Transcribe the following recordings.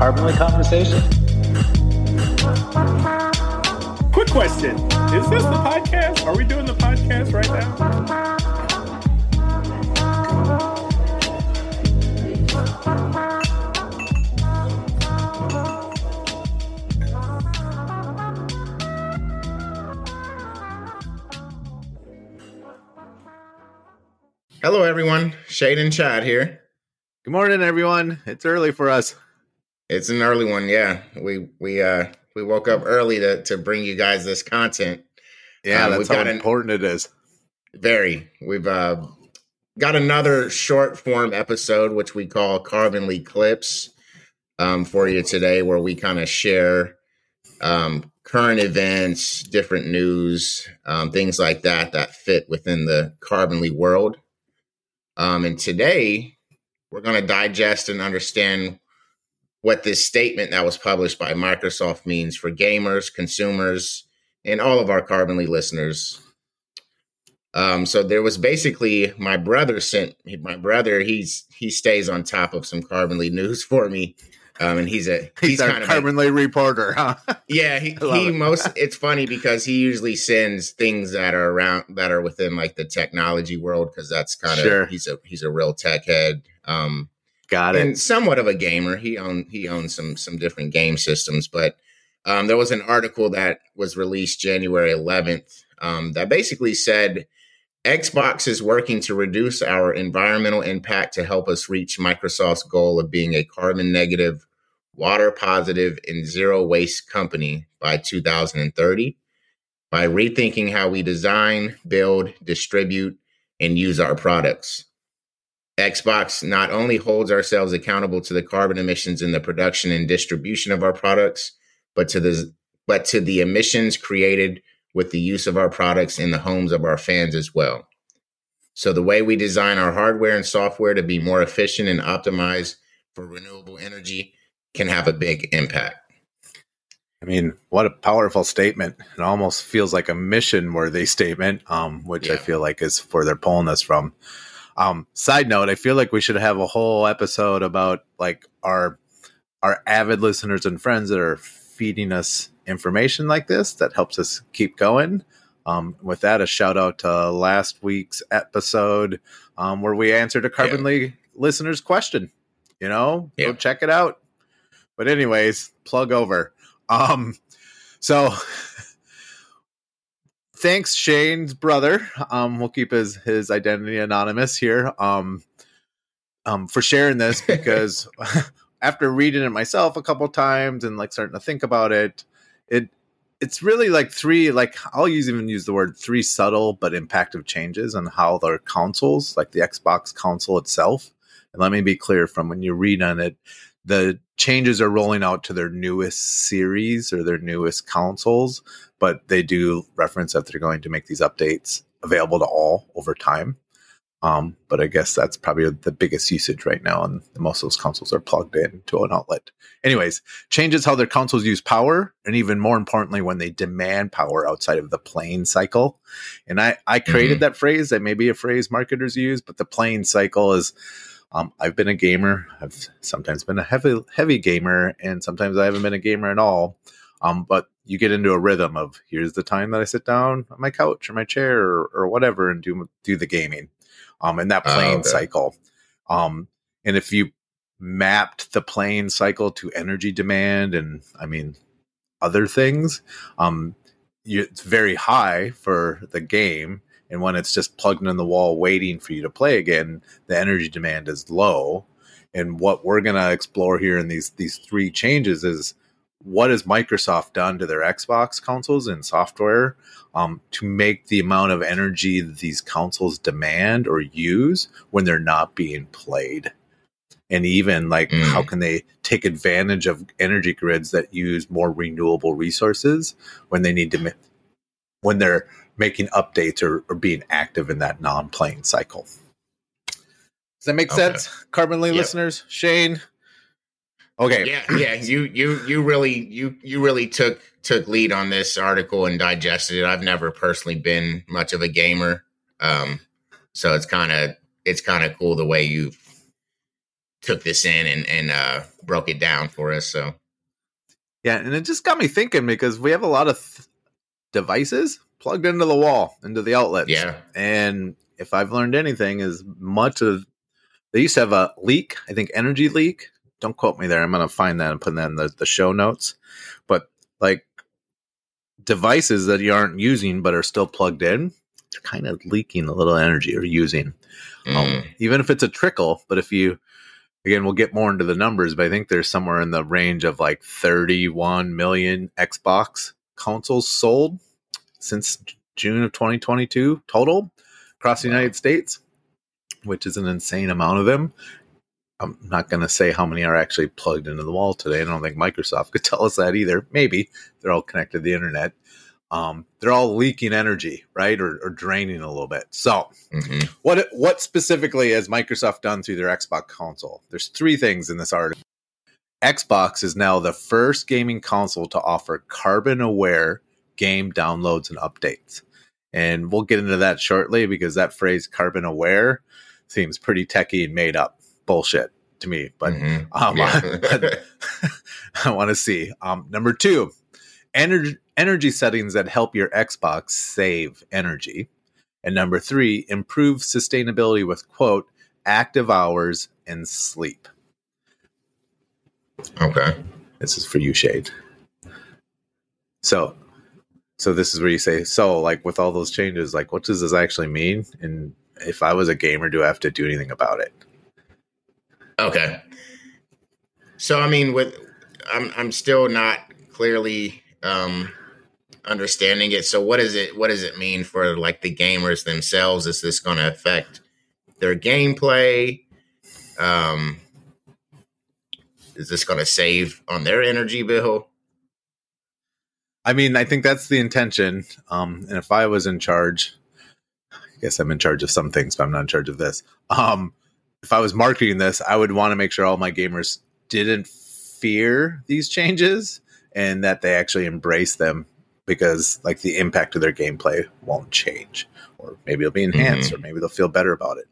Carbonly conversation. Quick question: Is this the podcast? Are we doing the podcast right now? Hello, everyone. Shade and Chad here. Good morning, everyone. It's early for us. It's an early one, yeah. We we uh we woke up early to to bring you guys this content. Yeah, Um, that's how got an- important it is. Very. We've uh got another short form episode which we call Carbonly Clips um for you today, where we kind of share um current events, different news, um, things like that that fit within the Carbonly world. Um, and today we're going to digest and understand what this statement that was published by Microsoft means for gamers, consumers, and all of our Carbonly listeners. Um, so there was basically my brother sent my brother. He's he stays on top of some Carbonly news for me, um, and he's a He's, he's, kind of a- Carbonly reporter, huh? yeah, he, he it. most it's funny because he usually sends things that are around that are within like the technology world because that's kind of Sure. he's a he's a real tech head. Um Got it. and somewhat of a gamer. He owned he owns some some different game systems, but um there was an article that was released January 11th um that basically said Xbox is working to reduce our environmental impact to help us reach Microsoft's goal of being a carbon negative, water positive, and zero waste company by 2030 by rethinking how we design, build, distribute, and use our products. Xbox not only holds ourselves accountable to the carbon emissions in the production and distribution of our products, but to the but to the emissions created with the use of our products in the homes of our fans as well. So the way we design our hardware and software to be more efficient and optimized for renewable energy can have a big impact. I mean, what a powerful statement. It almost feels like a mission worthy statement, um, which I feel like is where they're pulling this from. Um, side note, I feel like we should have a whole episode about like our our avid listeners and friends that are feeding us information like this that helps us keep going. Um, with that, a shout out to last week's episode um, where we answered a Carbonly listener's question. You know, Yeah. go check it out. But anyways, plug over. Um, so thanks, Shane's brother. Um, we'll keep his his identity anonymous here. Um, um, for sharing this because after reading it myself a couple times and like starting to think about it, it it's really like three like I'll use even use the word three subtle but impactful changes on how their consoles, like the Xbox console itself. And let me be clear from when you read on it, the changes are rolling out to their newest series or their newest consoles, but they do reference that they're going to make these updates available to all over time. Um, but I guess that's probably the biggest usage right now, and most of those consoles are plugged in to an outlet. Anyways, changes how their consoles use power, and even more importantly, when they demand power outside of the playing cycle. And I, I created that phrase. That may be a phrase marketers use, but the playing cycle is. Um, I've been a gamer. I've sometimes been a heavy heavy gamer, and sometimes I haven't been a gamer at all. Um, but you get into a rhythm of here's the time that I sit down on my couch or my chair or, or whatever and do do the gaming. Um, and that Oh, playing okay. cycle. Um, and if you mapped the playing cycle to energy demand and I mean other things, um, you, it's very high for the game. And when it's just plugged in the wall waiting for you to play again, the energy demand is low. And what we're gonna explore here in these these three changes is what has Microsoft done to their Xbox consoles and software um, to make the amount of energy that these consoles demand or use when they're not being played? And even like, Mm. how can they take advantage of energy grids that use more renewable resources when they need to, when they're making updates or, or being active in that non playing cycle? Does that make Okay. sense, Carbonly Yep. listeners? Shane? Okay. Yeah, yeah. You you you really you you really took took lead on this article and digested it. I've never personally been much of a gamer, um, so it's kind of it's kind of cool the way you've took this in and and uh, broke it down for us. So Yeah, and it just got me thinking because we have a lot of th- devices plugged into the wall, into the outlets. yeah, And if I've learned anything, is much of they used to have a leak, I think energy leak. Don't quote me there. I'm gonna find that and put that in the, the show notes. But like devices that you aren't using but are still plugged in, they're kind of leaking a little energy or using. Mm. Um, even if it's a trickle, but if you again we'll get more into the numbers, but I think there's somewhere in the range of like 31 million Xbox consoles sold since June of 2022 total across the United States, which is an insane amount of them. I'm not going to say how many are actually plugged into the wall today. I don't think Microsoft could tell us that either. Maybe they're all connected to the internet. Um, they're all leaking energy, right, or, or draining a little bit. So, mhm. what what specifically has Microsoft done through their Xbox console? There's three things in this article. Xbox is now the first gaming console to offer carbon aware game downloads and updates. And we'll get into that shortly because that phrase carbon aware seems pretty techy and made up bullshit to me. But Mhm. um, Yeah. I want to see. Um, number two, energy energy settings that help your Xbox save energy. And number three, improve sustainability with quote active hours and sleep. Okay. This is for you, Shade. So, so this is where you say, so like with all those changes, like what does this actually mean? And if I was a gamer, do I have to do anything about it? Okay. So I mean, with I'm I'm still not clearly um, understanding it. So what is it? What does it mean for like the gamers themselves? Is this going to affect their gameplay? Um, is this going to save on their energy bill? I mean, I think that's the intention. Um, and if I was in charge, I guess I'm in charge of some things, but I'm not in charge of this. Um, if I was marketing this, I would want to make sure all my gamers didn't fear these changes and that they actually embrace them because, like, the impact of their gameplay won't change, or maybe it'll be enhanced, or maybe they'll feel better about it.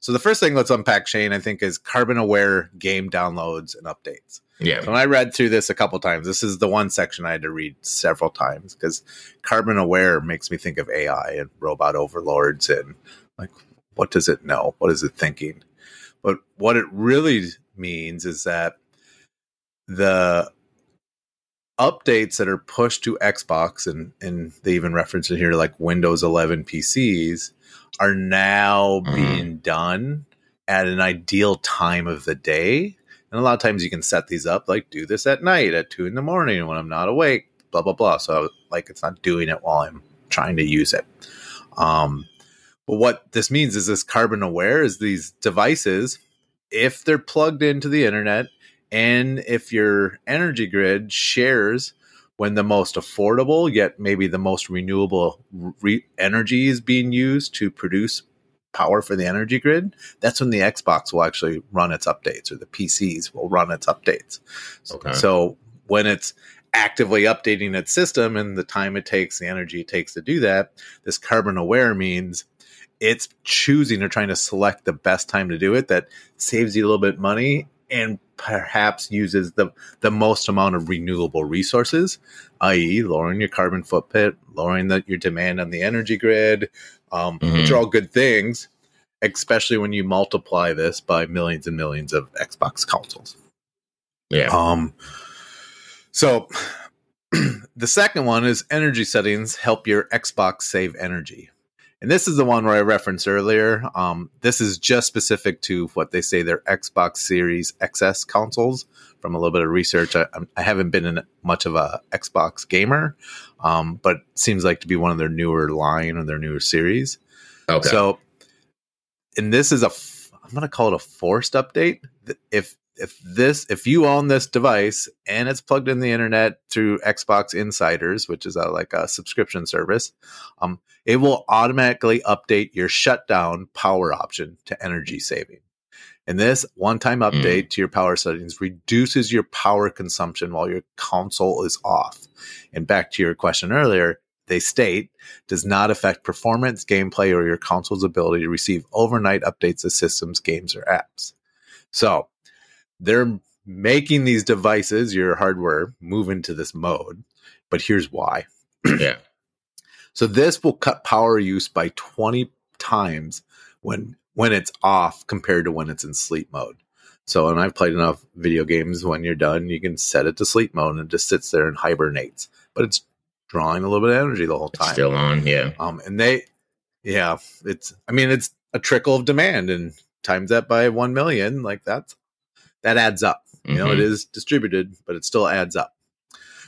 So the first thing let's unpack, Shane, I think, is carbon aware game downloads and updates. Yeah. So when I read through this a couple times, this is the one section I had to read several times because carbon aware makes me think of AI and robot overlords and like, what does it know? What is it thinking? But what it really means is that the updates that are pushed to Xbox and and they even reference it here like Windows 11 PCs are now Mhm. being done at an ideal time of the day. And a lot of times you can set these up like do this at night at two in the morning when I'm not awake, blah blah blah. So like it's not doing it while I'm trying to use it. Um, but what this means is this carbon aware is these devices, if they're plugged into the internet and if your energy grid shares when the most affordable yet maybe the most renewable re- energy is being used to produce power for the energy grid, that's when the Xbox will actually run its updates or the PCs will run its updates. Okay. So when it's actively updating its system and the time it takes, the energy it takes to do that, this carbon aware means it's choosing or trying to select the best time to do it that saves you a little bit money and perhaps uses the the most amount of renewable resources, i.e., lowering your carbon footprint, lowering the, your demand on the energy grid, um, which Mhm. are all good things, especially when you multiply this by millions and millions of Xbox consoles. Yeah. Um, so the second one is energy settings help your Xbox save energy. And this is the one where I referenced earlier. Um, this is just specific to what they say their Xbox Series XS consoles. From a little bit of research, I, I'm- haven't been in much of a Xbox gamer, um, but seems like to be one of their newer line or their newer series. Okay. So, and this is a, f- I'm going to call it a forced update. If if this if you own this device and it's plugged in the internet through Xbox Insiders, which is a, like a subscription service, um, it will automatically update your shutdown power option to energy saving. And this one-time update to your power settings reduces your power consumption while your console is off. And back to your question earlier, they state does not affect performance, gameplay, or your console's ability to receive overnight updates of systems, games, or apps. So they're making these devices, your hardware, move into this mode. But here's why. yeah. So this will cut power use by 20 times when when it's off compared to when it's in sleep mode. So, and I've played enough video games when you're done, you can set it to sleep mode and it just sits there and hibernates. But it's drawing a little bit of energy the whole time. It's still on, yeah. Um, and they, yeah, it's, I mean, it's a trickle of demand and times that by 1 million, like that's, that adds up. You know, it Mhm. distributed, but it still adds up.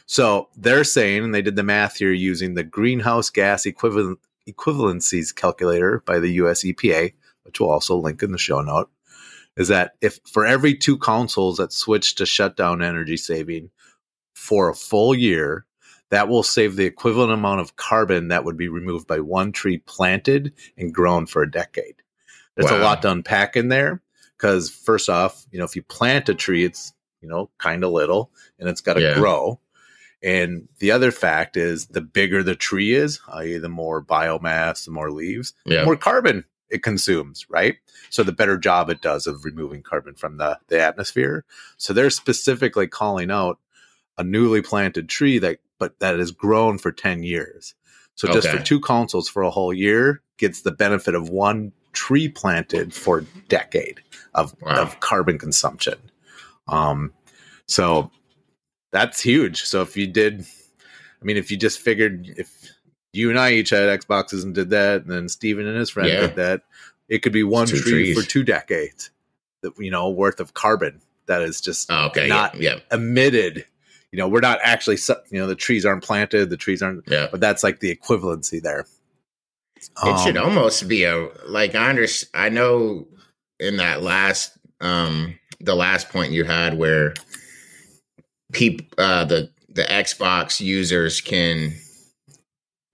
So they're saying, and they did the math here using the greenhouse gas equivalent equivalencies calculator by the US EPA, which we'll also link in the show note, is that if for every two consoles that switch to shutdown energy saving for a full year, that will save the equivalent amount of carbon that would be removed by one tree planted and grown for a decade. There's a lot to unpack in there because first off, you know, if you plant a tree, it's you know kind of little and it's got to Yeah. grow. And the other fact is, the bigger the tree is, i.e., the more biomass, the more leaves, Yeah. the more carbon it consumes, right? So the better job it does of removing carbon from the, the atmosphere. So they're specifically calling out a newly planted tree that but that has grown for 10 years. So just Okay. for two consoles for a whole year gets the benefit of one tree planted for a decade of, Wow. of carbon consumption. Um so that's huge. So if you did I mean if you just figured if you and I each had Xboxes and did that, and then Steven and his friend Yeah. did that, it could be one tree trees. for two decades, that you know, worth of carbon that is just Oh, okay. not yeah. Yeah. emitted. You know, we're not actually, you know, the trees aren't planted, the trees aren't, Yeah. but that's like the equivalency there. It should Um, almost be a like I under I know in that last um the last point you had where people uh the the Xbox users can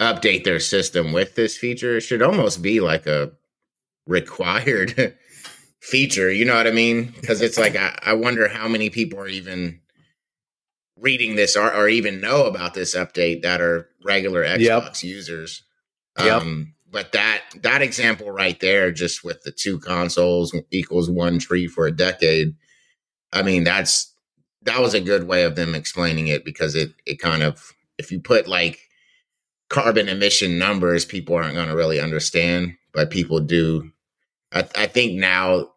update their system with this feature it should almost be like a required feature you know what I mean? Because it's like I, I wonder how many people are even reading this or, or even know about this update that are regular Xbox users Yep. um, but that that example right there, just with the two consoles equals one tree for a decade. I mean, that's that was a good way of them explaining it because it it kind of if you put like carbon emission numbers, people aren't going to really understand, but people do. I, I think now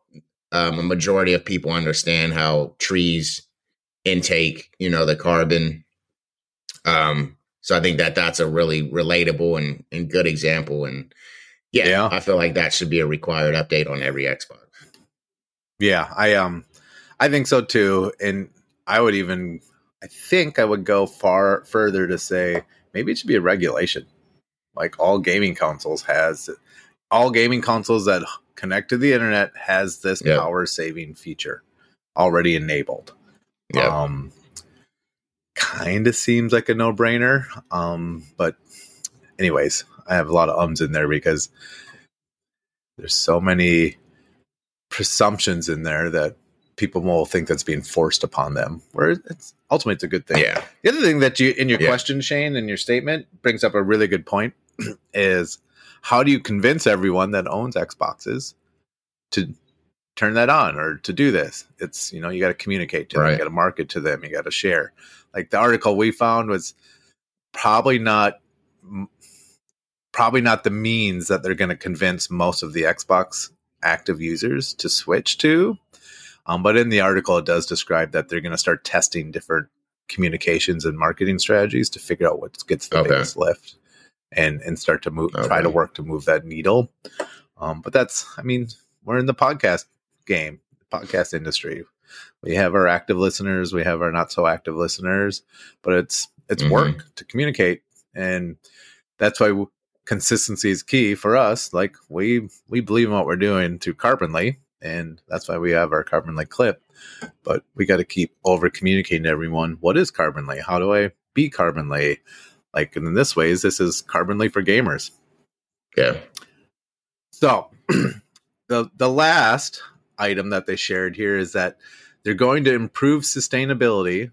um, a majority of people understand how trees intake, you know, the carbon. Um, so I think that that's a really relatable and, and good example. And yeah, Yeah. I feel like that should be a required update on every Xbox. Yeah, I um I think so too. And I would even I think I would go far further to say maybe it should be a regulation. Like all gaming consoles has all gaming consoles that connect to the internet has this Yeah. power saving feature already enabled. Yeah. Um kind of seems like a no-brainer. Um but anyways, I have a lot of ums in there because there's so many presumptions in there that people will think that's being forced upon them. Where it's ultimately it's a good thing. yeah. The other thing that you in your Yeah. question, Shane, in your statement brings up a really good point is how do you convince everyone that owns Xboxes to turn that on or to do this? It's you know, you got to communicate to them, you got to market to them, you got to share. Like the article we found was probably not probably not the means that they're going to convince most of the Xbox active users to switch to. Um, but in the article, it does describe that they're going to start testing different communications and marketing strategies to figure out what gets the Okay. biggest lift and and start to move, try to work to move that needle. Um, but that's, I mean, we're in the podcast game, podcast industry. We have our active listeners, we have our not so active listeners, but it's it's Mhm. work to communicate, and that's why consistency is key for us. Like we we believe in what we're doing through Carbonly, and that's why we have our Carbonly clip. But we got to keep over communicating to everyone. What is Carbonly? How do I be Carbonly? Like and in this ways, this is Carbonly for gamers. Yeah. So the the last item that they shared here is that they're going to improve sustainability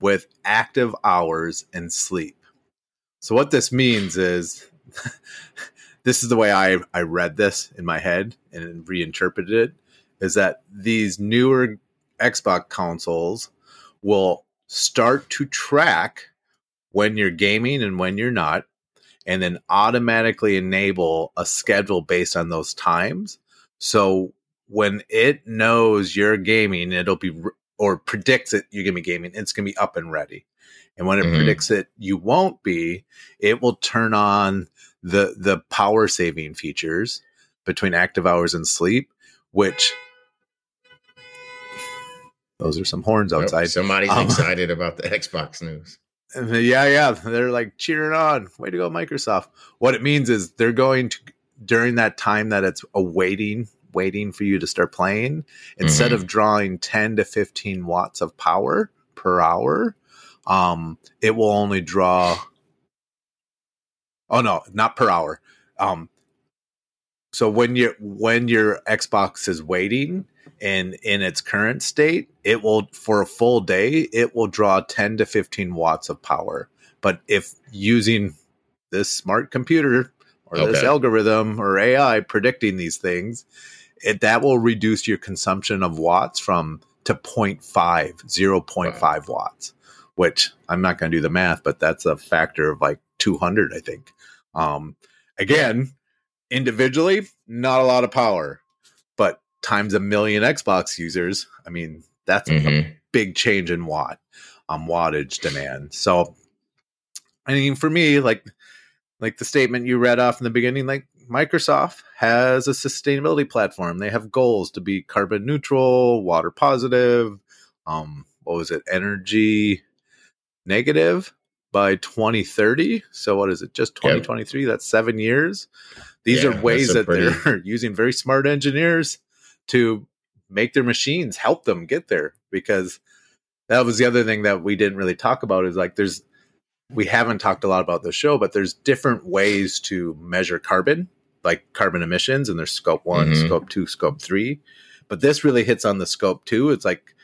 with active hours and sleep. So what this means is this is the way I, I read this in my head and reinterpreted it is that these newer Xbox consoles will start to track when you're gaming and when you're not, and then automatically enable a schedule based on those times. So when it knows you're gaming, it'll be or predicts that you're gonna be gaming, it's gonna be up and ready. And when it Mhm. predicts that you won't be, it will turn on the the power saving features between active hours and sleep, which those are some horns outside. somebody's Um, excited about the Xbox news. Yeah, yeah. They're like cheering on. Way to go, Microsoft. What it means is they're going to during that time that it's awaiting, waiting for you to start playing, instead Mhm. of drawing 10 to 15 watts of power per hour, um, it will only draw Oh no, not per hour. Um so when you when your Xbox is waiting and in its current state, it will for a full day, it will draw 10 to 15 watts of power. But if using this smart computer or this algorithm or AI predicting these things, it that will reduce your consumption of watts from to 0.5, 0.5 watts, which I'm not going to do the math, but that's a factor of like 200, I think. Um, again, individually, not a lot of power, but times a million Xbox users, I mean, that's a Mhm. big change in watt um wattage demand. So I mean for me, like like the statement you read off in the beginning, like Microsoft has a sustainability platform. They have goals to be carbon neutral, water positive, um, what was it, energy negative by 2030. So what is it? Just 2023? That's seven years. These Yeah, are ways that they're using very smart engineers to make their machines help them get there because that was the other thing that we didn't really talk about is like there's we haven't talked a lot about the show but there's different ways to measure carbon like carbon emissions and there's scope one Mhm. scope two scope three. But this really hits on the scope two. It's like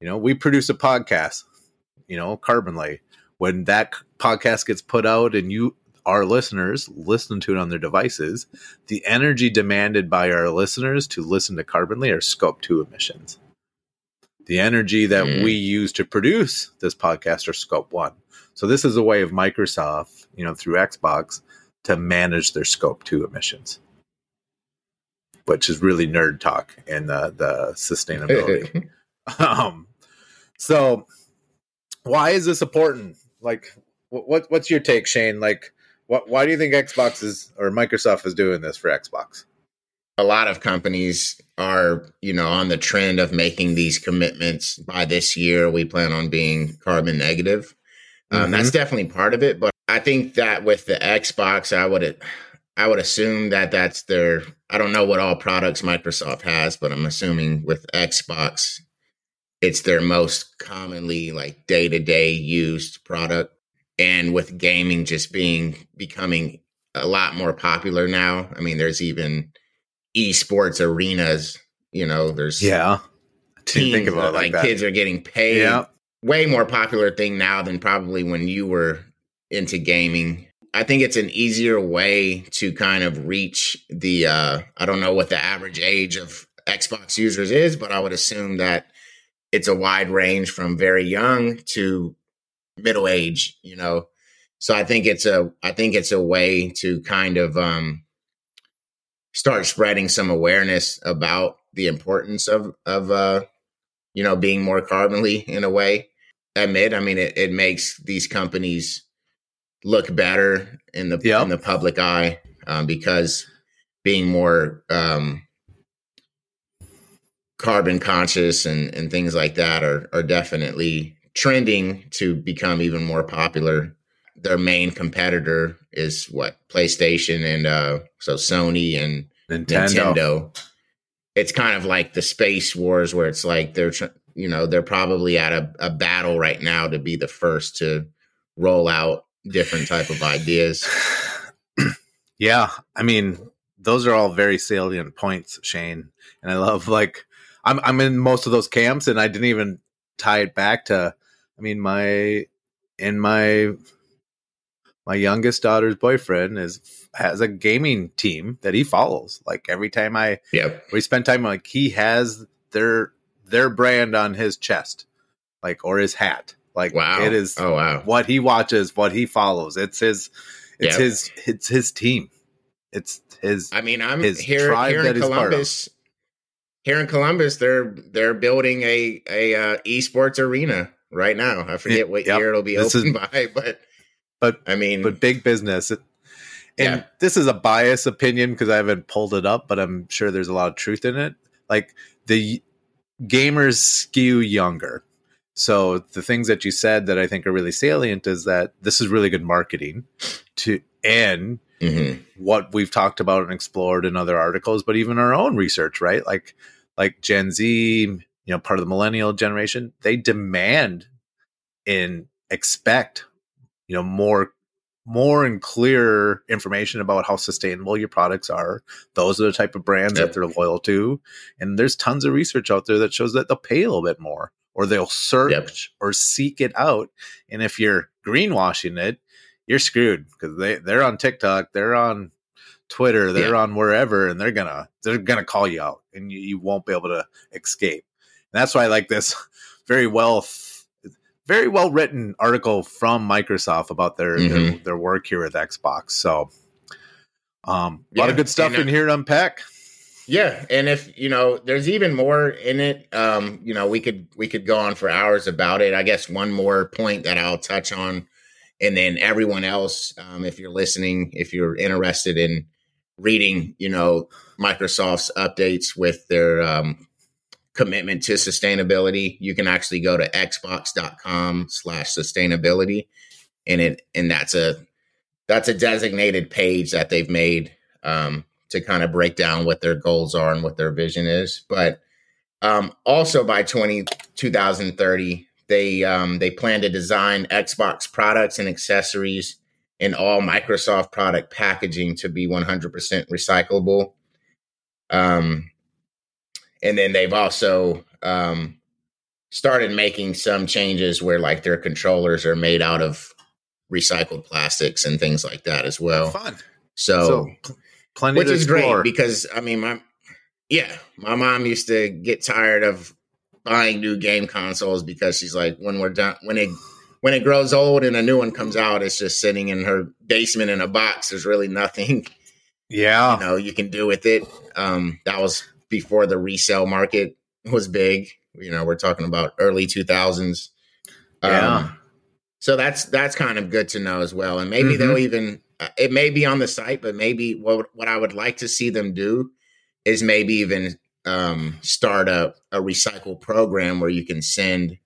you know we produce a podcast you know carbonly. When that podcast gets put out and you our listeners listen to it on their devices the energy demanded by our listeners to listen to carbonly are scope 2 emissions. The energy that Mm. we use to produce this podcast are scope 1 so this is a way of microsoft you know through xbox to manage their scope 2 emissions which is really nerd talk and the the sustainability um so why is this important like what what's your take shane like what why do you think xbox is or microsoft is doing this for xbox a lot of companies are, you know, on the trend of making these commitments by this year. We plan on being carbon negative. Um, Mhm. That's definitely part of it, but I think that with the Xbox, I would, I would assume that that's their. I don't know what all products Microsoft has, but I'm assuming with Xbox, it's their most commonly like day to day used product, and with gaming just being becoming a lot more popular now. I mean, there's even esports arenas. You know, there's yeah teams think about like, like that kids are getting paid. yeah Way more popular thing now than probably when you were into gaming. I think it's an easier way to kind of reach the uh I don't know what the average age of Xbox users is, but I would assume that it's a wide range from very young to middle age, you know. So I think it's a I think it's a way to kind of um start spreading some awareness about the importance of of uh you know being more carbonly in a way admit i mean it, it makes these companies look better in the Yep. in the public eye um, because being more um carbon conscious and and things like that are are definitely trending to become even more popular their main competitor is what PlayStation and uh so Sony and nintendo, Nintendo. It's kind of like the space wars where it's like they're tr- you know they're probably at a, a battle right now to be the first to roll out different type of ideas. yeah i mean those are all very salient points shane and i love like i'm i'm in most of those camps and i didn't even tie it back to i mean my in my my youngest daughter's boyfriend is has a gaming team that he follows like every time i Yep. we spend time like he has their their brand on his chest, like or his hat. Like Wow. it is Oh wow. what he watches, what he follows. It's his it's Yep. his it's his team. It's his I mean, I'm his here, here in that he's part of. Columbus. Here in Columbus, they're they're building a a uh, esports arena right now. I forget what Yep. year it'll be This open is- by, but but I mean, but big business. And Yeah. this is a bias opinion because I haven't pulled it up, but I'm sure there's a lot of truth in it. Like the gamers skew younger. So the things that you said that I think are really salient is that this is really good marketing to and mhm. what we've talked about and explored in other articles, but even our own research, right? Like like Gen Z, you know, part of the millennial generation, they demand and expect, you know, more more and clearer information about how sustainable your products are. Those are the type of brands that they're loyal to. And there's tons of research out there that shows that they'll pay a little bit more or they'll search Yep. or seek it out. And if you're greenwashing it, you're screwed because they, they're on TikTok, they're on Twitter, they're on wherever, and they're gonna they're gonna call you out and you, you won't be able to escape. And that's why I like this very well very well written article from Microsoft about their their, Mhm. their work here with Xbox. So um a lot of good stuff uh, in here to unpack. Yeah, and if you know, there's even more in it. Um, you know, we could we could go on for hours about it. I guess one more point that I'll touch on, and then everyone else, um, if you're listening, if you're interested in reading, you know, Microsoft's updates with their um, commitment to sustainability, you can actually go to xbox.com slash sustainability, and it and that's a that's a designated page that they've made. Um, to kind of break down what their goals are and what their vision is. But um, also by 20, 2030, they um, they plan to design Xbox products and accessories and all Microsoft product packaging to be 100% recyclable. Um, and then they've also um, started making some changes where like their controllers are made out of recycled plastics and things like that as well. Fun. So, So plenty which is explore. great because I mean my yeah, my mom used to get tired of buying new game consoles because she's like when we're done when it when it grows old and a new one comes out, it's just sitting in her basement in a box. There's really nothing yeah. you know you can do with it. Um, that was before the resale market was big. You know, we're talking about early two thousands. Yeah. so that's that's kind of good to know as well, and maybe Mhm. they'll even it may be on the site, but maybe what what I would like to see them do is maybe even um, start a a recycle program where you can send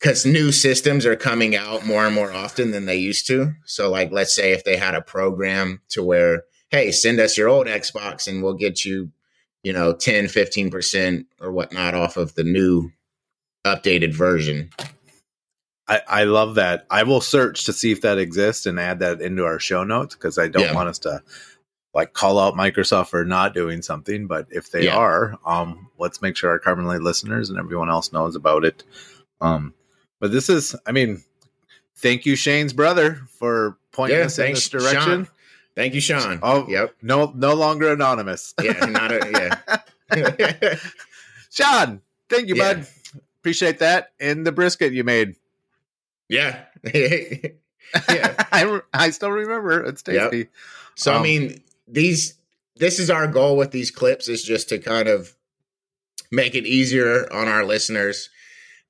because new systems are coming out more and more often than they used to. So, like, let's say if they had a program to where, hey, send us your old Xbox and we'll get you, you know, 10, 15% or whatnot off of the new updated version. I, I love that. I will search to see if that exists and add that into our show notes because I don't Yeah. want us to like call out Microsoft for not doing something. But if they Yeah. are, um, let's make sure our Carbonly listeners and everyone else knows about it. Um, but this is, I mean, thank you, Shane's brother, for pointing Yeah, us in this direction. Sean. Thank you, Sean. Oh. yep. No, no longer anonymous. Yeah, not a, yeah. Sean, thank you, Yeah. bud. Appreciate that. And the brisket you made. Yeah. yeah. I, re- I still remember. It's Yep. tasty. So I Um, mean, these this is our goal with these clips is just to kind of make it easier on our listeners,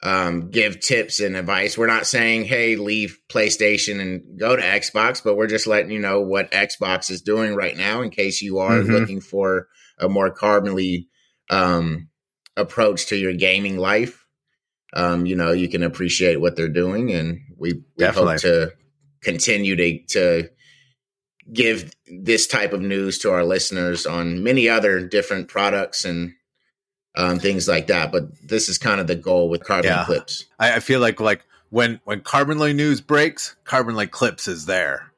um, give tips and advice. We're not saying, hey, leave PlayStation and go to Xbox, but we're just letting you know what Xbox is doing right now in case you are Mhm. looking for a more carbonly um, approach to your gaming life. Um, you know, you can appreciate what they're doing, and we, we hope to continue to to give this type of news to our listeners on many other different products and um, things like that. But this is kind of the goal with Carbon Yeah. Clips. I, I feel like like when when Carbonly News breaks, Carbonly Clips is there.